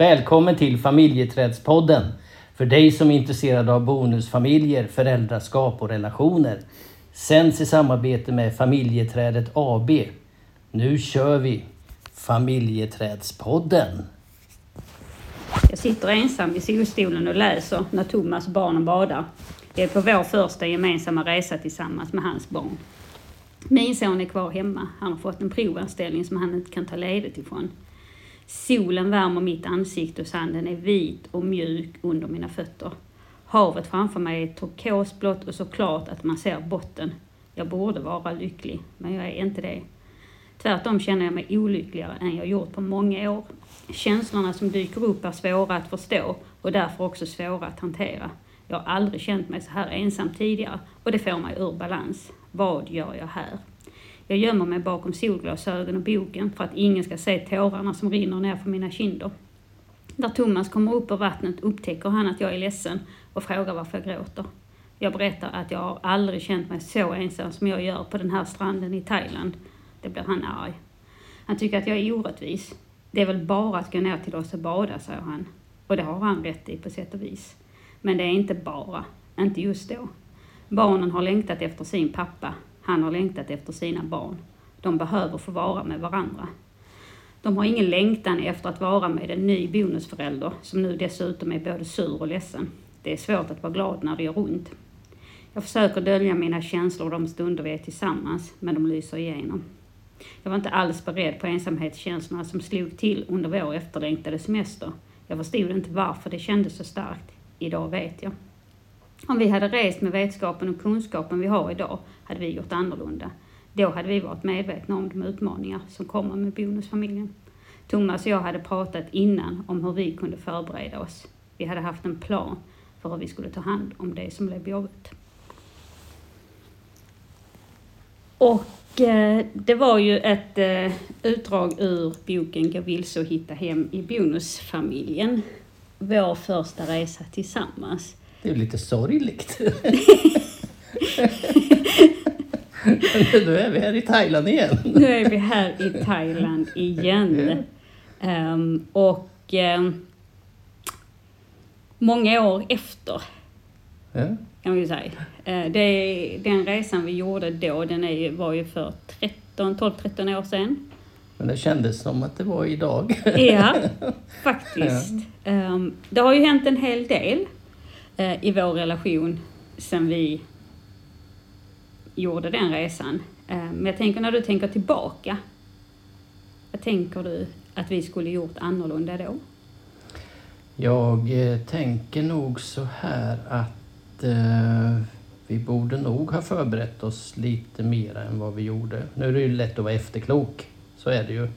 Välkommen till Familjeträdspodden. För dig som är intresserad av bonusfamiljer, föräldraskap och relationer. Sänds i samarbete med Familjeträdet AB. Nu kör vi! Familjeträdspodden. Jag sitter ensam i solstolen och läser när Thomas barnen badar. Det är på vår första gemensamma resa tillsammans med hans barn. Min son är kvar hemma. Han har fått en provanställning som han inte kan ta ledigt ifrån. Solen värmer mitt ansikte och sanden är vit och mjuk under mina fötter. Havet framför mig är turkosblått och så klart att man ser botten. Jag borde vara lycklig, men jag är inte det. Tvärtom känner jag mig olyckligare än jag gjort på många år. Känslorna som dyker upp är svåra att förstå och därför också svåra att hantera. Jag har aldrig känt mig så här ensam tidigare och det får mig ur balans. Vad gör jag här? Jag gömmer mig bakom solglasögon och boken för att ingen ska se tårarna som rinner ner för mina kinder. När Thomas kommer upp ur vattnet upptäcker han att jag är ledsen och frågar varför jag gråter. Jag berättar att jag har aldrig känt mig så ensam som jag gör på den här stranden i Thailand. Det blir han arg. Han tycker att jag är orättvis. Det är väl bara att gå ner till oss och bada, säger han. Och det har han rätt i på sätt och vis. Men det är inte bara, inte just då. Barnen har längtat efter sin pappa. Han har längtat efter sina barn. De behöver få vara med varandra. De har ingen längtan efter att vara med en ny bonusförälder som nu dessutom är både sur och ledsen. Det är svårt att vara glad när det gör ont. Jag försöker dölja mina känslor de stunder vi är tillsammans, men de lyser igenom. Jag var inte alls beredd på ensamhetskänslorna som slog till under vår efterlängtade semester. Jag förstod inte varför det kändes så starkt. Idag vet jag. Om vi hade rest med vetskapen och kunskapen vi har idag hade vi gjort annorlunda. Då hade vi varit medvetna om de utmaningar som kommer med bonusfamiljen. Thomas och jag hade pratat innan om hur vi kunde förbereda oss. Vi hade haft en plan för hur vi skulle ta hand om det som blev jobbigt. Och eh, det var ju ett eh, utdrag ur boken Gå vilse och hitta hem i bonusfamiljen. Vår första resa tillsammans. Det är lite sorgligt. nu är vi här i Thailand igen. Nu är vi här i Thailand igen. Um, och um, många år efter, Ja. kan vi säga. Uh, det, den resan vi gjorde då, den är, var ju för 13, 12-13 år sedan. Men det kändes som att det var idag. Ja, faktiskt. Um, det har ju hänt en hel del eh, i vår relation sen vi gjorde den resan. Eh, men jag tänker när du tänker tillbaka, vad tänker du att vi skulle gjort annorlunda då? Jag eh, tänker nog så här att eh, vi borde nog ha förberett oss lite mer än vad vi gjorde. Nu är det ju lätt att vara efterklok, så är det ju.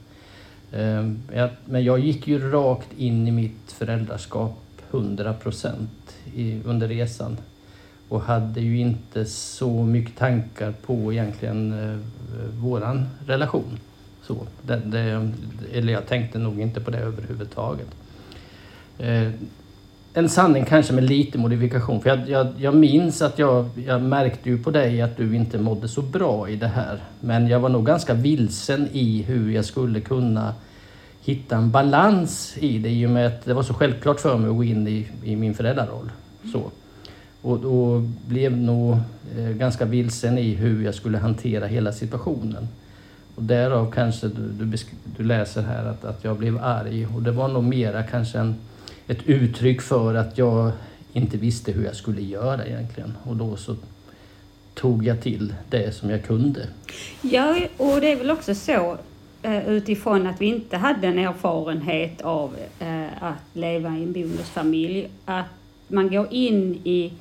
Eh, jag, men jag gick ju rakt in i mitt föräldraskap 100 procent under resan och hade ju inte så mycket tankar på egentligen eh, våran relation. Så, det, det, eller jag tänkte nog inte på det överhuvudtaget. Eh, en sanning kanske med lite modifikation. För jag, jag, jag minns att jag, jag märkte ju på dig att du inte mådde så bra i det här. Men jag var nog ganska vilsen i hur jag skulle kunna hitta en balans i det i och med att det var så självklart för mig att gå in i, i min föräldraroll. Så. Och då blev nog eh, ganska vilsen i hur jag skulle hantera hela situationen. Och därav kanske du, du, du läser här att, att jag blev arg och det var nog mera kanske en, ett uttryck för att jag inte visste hur jag skulle göra egentligen. Och då så tog jag till det som jag kunde. Ja, och det är väl också så utifrån att vi inte hade en erfarenhet av eh, att leva i en bonusfamilj, att man går in i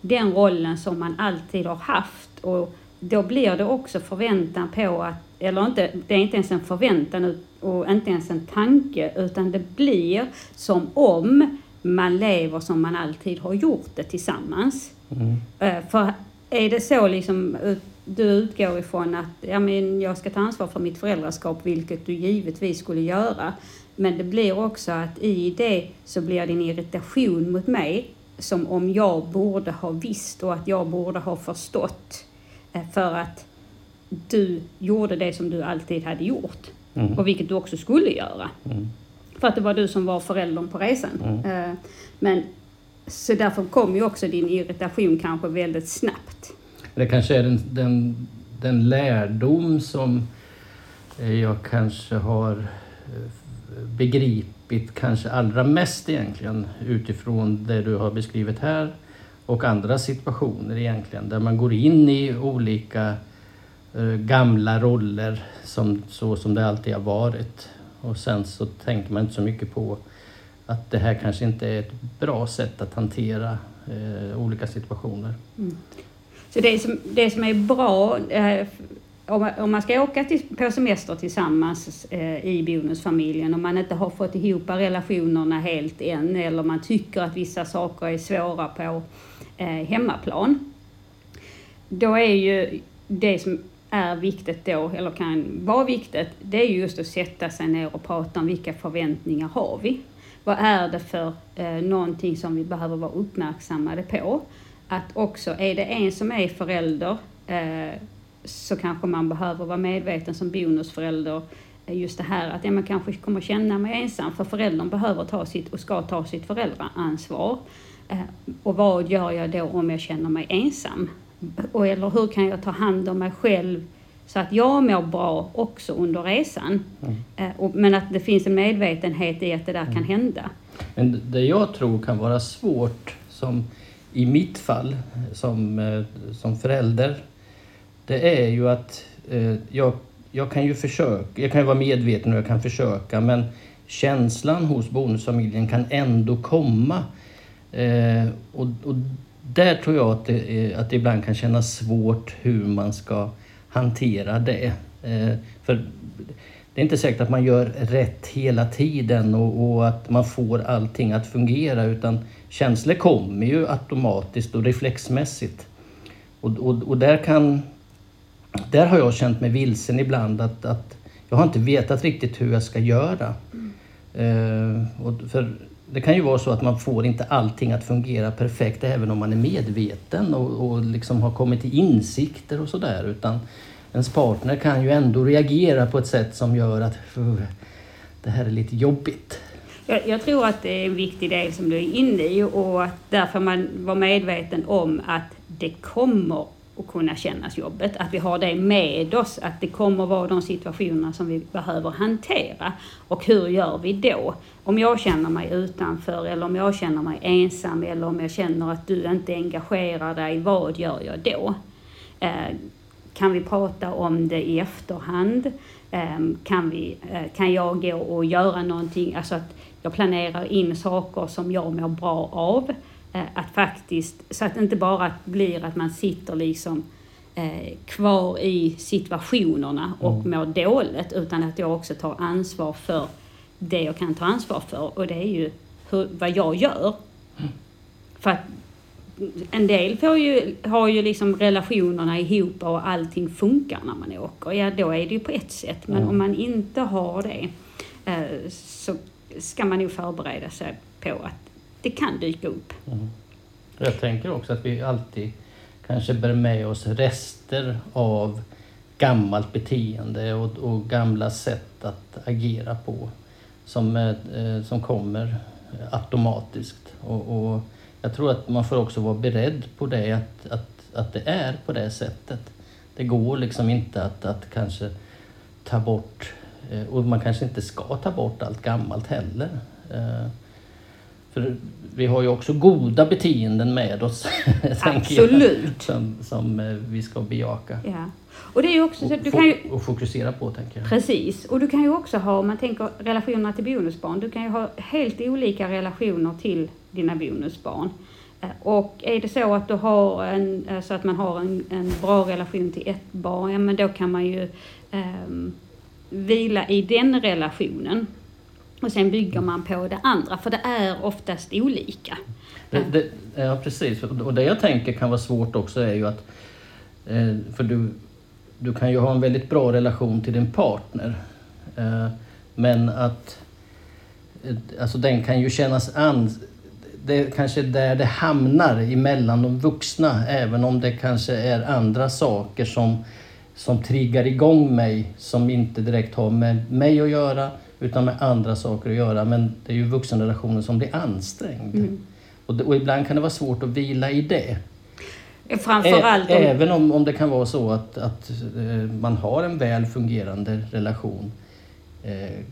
den rollen som man alltid har haft och då blir det också förväntan på att, eller inte, det är inte ens en förväntan och inte ens en tanke, utan det blir som om man lever som man alltid har gjort det tillsammans. Mm. Eh, För är det så liksom du utgår ifrån att ja, men jag ska ta ansvar för mitt föräldraskap, vilket du givetvis skulle göra, men det blir också att i det så blir din irritation mot mig som om jag borde ha visst och att jag borde ha förstått eh, för att du gjorde det som du alltid hade gjort Mm. och vilket du också skulle göra. Mm. För att det var du som var föräldern på resan. Mm. Eh, Men så därför kom ju också din irritation kanske väldigt snabbt. Det kanske är den, den, den lärdom som eh, jag kanske har eh, begripit kanske allra mest egentligen utifrån det du har beskrivit här och andra situationer egentligen där man går in i olika eh, gamla roller som, så som det alltid har varit. Och sen så tänker man inte så mycket på att det här kanske inte är ett bra sätt att hantera eh, olika situationer. Mm. Så det som, det som är bra eh, om, man- ska åka till, på semester tillsammans eh, i bonusfamiljen och man inte har fått ihop relationerna helt än eller man tycker att vissa saker är svåra på eh, hemmaplan. Då är ju det som är viktigt då, eller kan vara viktigt, det är just att sätta sig ner och prata om vilka förväntningar har vi? Vad är det för eh, någonting som vi behöver vara uppmärksammade på? Att också, är det en som är förälder eh, så kanske man behöver vara medveten som bonusförälder eh, just det här att ja, man kanske kommer känna mig ensam för föräldern behöver ta sitt och ska ta sitt föräldraansvar. Eh, och vad gör jag då om jag känner mig ensam? Och, eller hur kan jag ta hand om mig själv så att jag mår bra också under resan? Eh, och, men att det finns en medvetenhet i att det där kan hända. Men det jag tror kan vara svårt, som i mitt fall som, eh, som förälder, det är ju att eh, jag, jag kan ju försöka, jag kan ju vara medveten och jag kan försöka, men känslan hos bonusfamiljen kan ändå komma. Eh, och, och där tror jag att det, att det ibland kan kännas svårt hur man ska hantera det. För det är inte säkert att man gör rätt hela tiden och, och att man får allting att fungera utan känslor kommer ju automatiskt och reflexmässigt. Och, och, och där kan... Där har jag känt mig vilsen ibland att, att jag har inte vetat riktigt hur jag ska göra. Eh, och för det kan ju vara så att man får inte allting att fungera perfekt även om man är medveten och, och liksom har kommit till insikter och sådär. Ens partner kan ju ändå reagera på ett sätt som gör att det här är lite jobbigt. Jag, jag tror att det är en viktig del som du är inne i och att därför man var medveten om att det kommer att kunna kännas jobbigt. Att vi har det med oss, att det kommer vara de situationerna som vi behöver hantera. Och hur gör vi då? Om jag känner mig utanför eller om jag känner mig ensam eller om jag känner att du inte engagerar dig, vad gör jag då? Eh, kan vi prata om det i efterhand? Ehm, Kan, vi, eh, kan jag gå och göra någonting, alltså att jag planerar in saker som jag mår bra av? Eh, Att faktiskt, så att det inte bara blir att man sitter liksom eh, kvar i situationerna och mår dåligt, utan att jag också tar ansvar för det jag kan ta ansvar för och det är ju hur, vad jag gör. För att en del får ju, har ju liksom relationerna ihop och allting funkar när man åker. Ja, då är det ju på ett sätt. Men Mm. om man inte har det eh, så ska man nog förbereda sig på att det kan dyka upp. Jag tänker också att vi alltid kanske bär med oss rester av gammalt beteende och, och gamla sätt att agera på som, eh, eh, som kommer automatiskt. Och, och jag tror att man får också vara beredd på det, att, att, att det är på det sättet. Det går liksom inte att, att kanske ta bort, eh, och man kanske inte ska ta bort allt gammalt heller. Eh, För vi har ju också goda beteenden med oss, tänker jag, Absolut. som, som eh, vi ska bejaka. Ja. Och det är också så du kan ju... och fokusera på, tänker jag. Precis, och du kan ju också ha, om man tänker relationerna till bonusbarn, du kan ju ha helt olika relationer till dina bonusbarn. Eh, och är det så att du har en, eh, så att man har en, en bra relation till ett barn, ja men då kan man ju um, vila i den relationen. Och sen bygger man på det andra, för det är oftast olika. Det, det, ja, precis. Och det jag tänker kan vara svårt också är ju att... Eh, för du, du kan ju ha en väldigt bra relation till din partner. Men att... Alltså den kan ju kännas an... Det är kanske där det hamnar emellan de vuxna. Även om det kanske är andra saker som, som triggar igång mig. Som inte direkt har med mig att göra. utan med andra saker att göra. Men det är ju vuxenrelationen som blir ansträngd. Mm. Och, det, och ibland kan det vara svårt att vila i det. Framförallt Ä, om, Även om, om det kan vara så att, att eh, man har en väl fungerande relation eh,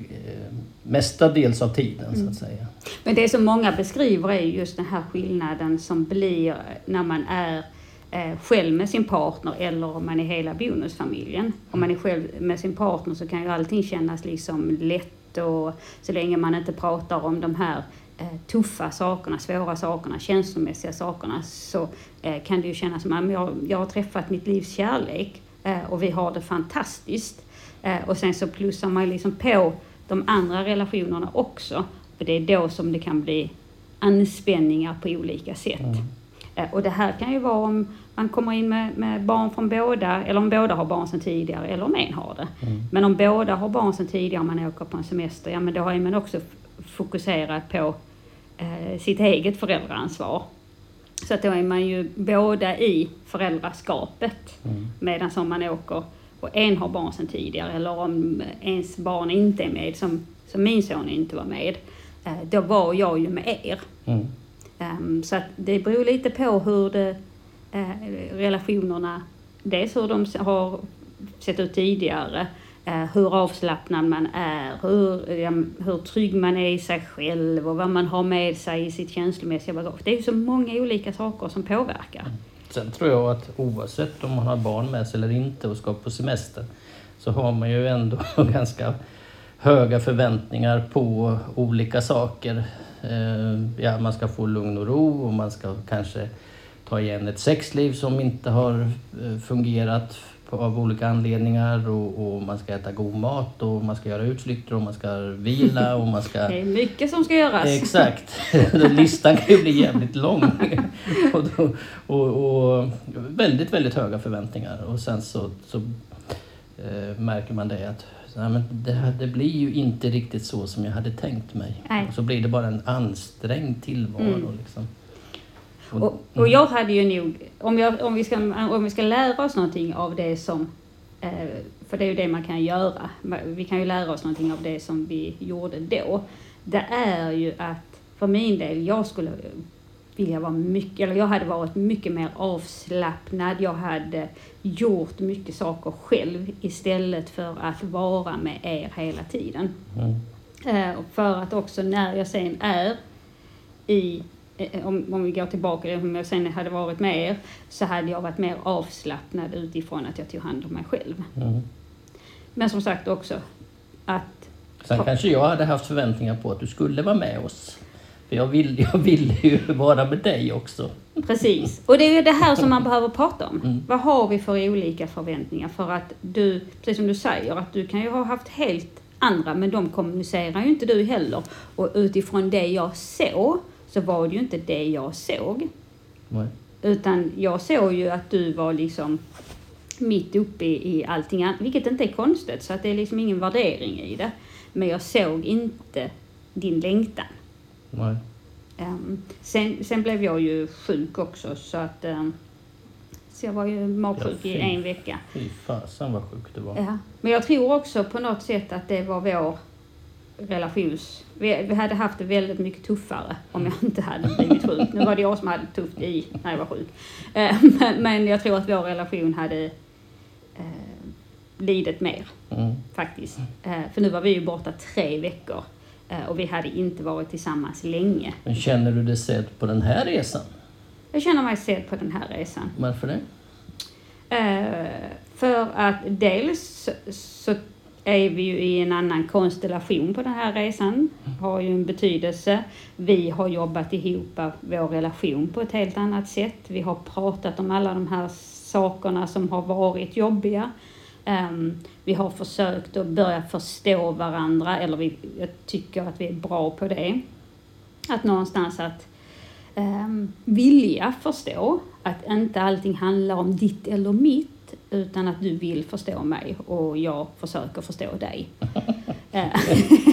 mestadels av tiden så Mm. att säga. Men det som många beskriver är just den här skillnaden som blir när man är eh, själv med sin partner eller om man är hela bonusfamiljen. Om man är själv med sin partner så kan ju allting kännas liksom lätt och så länge man inte pratar om de här eh, tuffa sakerna, svåra sakerna, känslomässiga sakerna så eh, kan det ju kännas som att jag, jag har träffat mitt livs kärlek eh, och vi har det fantastiskt. Eh, och sen så plussar man liksom på de andra relationerna också. Och det är då som det kan bli anspänningar på olika sätt. Mm. Eh, Och det här kan ju vara om man kommer in med, med barn från båda, eller om båda har barn sedan tidigare, eller om en har det. Mm. Men om båda har barn sedan tidigare och man åker på en semester, ja men då har man också fokuserat på eh, sitt eget föräldraansvar. Så att då är man ju båda i föräldraskapet Mm. medan som man åker och en har barn sedan tidigare eller om ens barn inte är med, som, som min son inte var med, eh, då var jag ju med er. Mm. Ehm, så det beror lite på hur det, eh, relationerna, dels hur de har sett ut tidigare, eh, hur avslappnad man är, hur, ja, hur trygg man är i sig själv och vad man har med sig i sitt känslomässiga bagage. Det är ju så många olika saker som påverkar. Sen tror jag att oavsett om man har barn med sig eller inte och ska på semester så har man ju ändå ganska höga förväntningar på olika saker. Eh, ja, man ska få lugn och ro och man ska kanske ta igen ett sexliv som inte har eh, fungerat av olika anledningar och, och man ska äta god mat och man ska göra utflykter och man ska vila och man ska Det är mycket som ska göras. Exakt. Listan kan ju bli jävligt lång. och, då, och, och väldigt, väldigt höga förväntningar. Och sen så, så eh, märker man det att nej, men det, här- det blir ju inte riktigt så som jag hade tänkt mig. Nej. Och så blir det bara en ansträngd tillvaro. Mm. Liksom. Och, och jag hade ju nog, om, jag, om, vi ska, om vi ska lära oss någonting av det som, eh, för det är ju det man kan göra, vi kan ju lära oss någonting av det som vi gjorde då. Det är ju att, för min del, jag skulle vilja vara mycket, eller jag hade varit mycket mer avslappnad, jag hade gjort mycket saker själv istället för att vara med er hela tiden. Mm. Eh, för att också när jag sen är i, om, om vi går tillbaka, om jag sen hade varit med er, så hade jag varit mer avslappnad utifrån att jag tog hand om mig själv. Mm. Men som sagt också att, Sen kanske jag hade haft förväntningar på att du skulle vara med oss. För jag ville jag ville ju vara med dig också. precis, och det är ju det här som man behöver prata om. Mm. Vad har vi för olika förväntningar? För att du, precis som du säger, att du kan ju ha haft helt andra, men de kommunicerar ju inte du heller. Och utifrån det jag såg, så var det ju inte det jag såg. Nej. Utan jag såg ju att du var liksom mitt uppe i, i allting annat, vilket inte är konstigt, så att det är liksom ingen värdering i det. Men jag såg inte din längtan. Nej. Ehm, sen, sen blev jag ju sjuk också, så att um, så jag var ju magsjuk Ja, i en vecka. Fy fasen vad sjuk du var. Ja. Men jag tror också på något sätt att det var vår relations... Vi, hade haft det väldigt mycket tuffare om jag inte hade blivit sjuk. Nu var det jag som hade det tufft i när jag var sjuk. Eh, men, men jag tror att vår relation hade eh, lidit mer Mm. faktiskt. Eh, för nu var vi ju borta tre veckor eh, och vi hade inte varit tillsammans länge. Men känner du dig sedd på den här resan? Jag känner mig sedd på den här resan. Varför det? Eh, för att dels så är vi ju i en annan konstellation på den här resan. Har ju en betydelse. Vi har jobbat ihop vår relation på ett helt annat sätt. Vi har pratat om alla de här sakerna som har varit jobbiga. Ehm, vi har försökt att börja förstå varandra, eller vi, jag tycker att vi är bra på det. Att någonstans att um, vilja förstå att inte allting handlar om ditt eller mitt utan att du vill förstå mig och jag försöker förstå dig. Eh,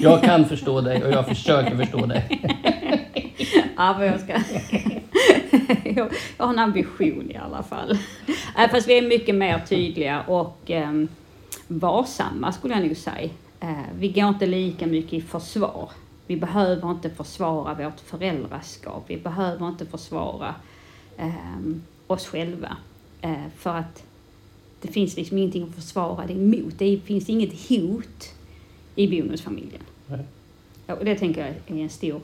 Jag kan förstå dig och jag försöker förstå dig. ja, vad jag ska... jag, har en ambition i alla fall. Äh, fast vi är mycket mer tydliga och um, varsamma skulle jag nog säga. eh, vi går inte lika mycket i försvar. Vi behöver inte försvara vårt föräldraskap. Vi behöver inte försvara eh, oss själva. Eh, för att det finns liksom ingenting att försvara det emot. Det finns inget hot i bonusfamiljen. Nej. Ja, och det tänker jag är en stor...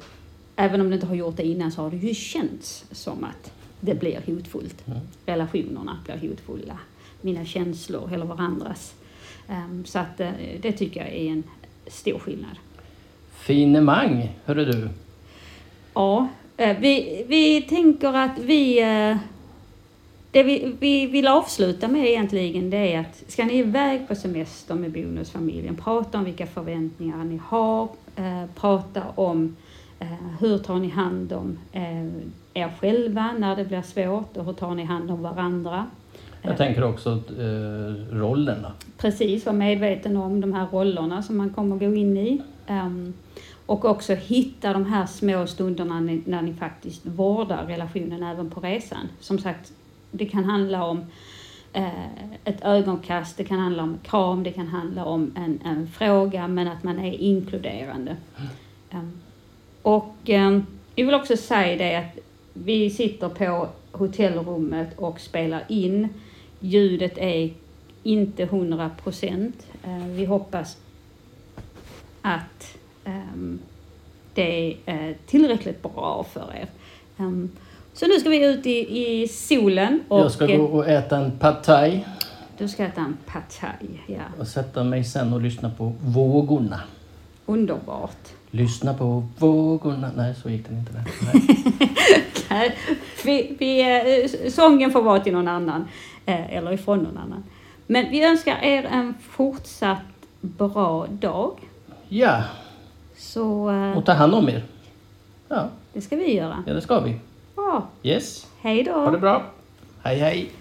Även om det inte har gjort det innan så har det ju känts som att det blir hotfullt. Mm. Relationerna blir hotfulla. Mina känslor eller varandras. Ehm, så att eh, det tycker jag är en stor skillnad. Finemang, hörru du. Ja, eh, vi, vi tänker att vi... Det vi, vi vill avsluta med egentligen det är att ska ni iväg på semester med bonusfamiljen, prata om vilka förväntningar ni har, eh, prata om eh, hur tar ni hand om eh, er själva när det blir svårt och hur tar ni hand om varandra. Jag tänker också eh, rollerna. Precis, vara medveten om de här rollerna som man kommer gå in i. Ehm, och också hitta de här små stunderna när ni, när ni faktiskt vårdar relationen även på resan. Som sagt, det kan handla om eh, ett ögonkast, det kan handla om en kram, det kan handla om en, en fråga, men att man är inkluderande. Ehm, och ehm, jag vill också säga det att vi sitter på hotellrummet och spelar in. Ljudet är inte 100 procent. Vi hoppas att ehm, det är tillräckligt bra för er. Så nu ska vi ut i, i solen och Jag ska gå och äta en pad thai du ska äta en pad thai. Ja, och sätta mig sen och lyssna på vågorna. underbart. Lyssna på vågorna. Nej, så gick den inte. Där. Nej. Nej, vi, vi, eh, sången får vara till någon annan, eh, eller ifrån någon annan. Men vi önskar er en fortsatt bra dag. Ja, Så eh, och ta hand om er. Ja, det ska vi göra. ja det ska vi. Bra. Yes, Hej då. ha det bra. Hej hej.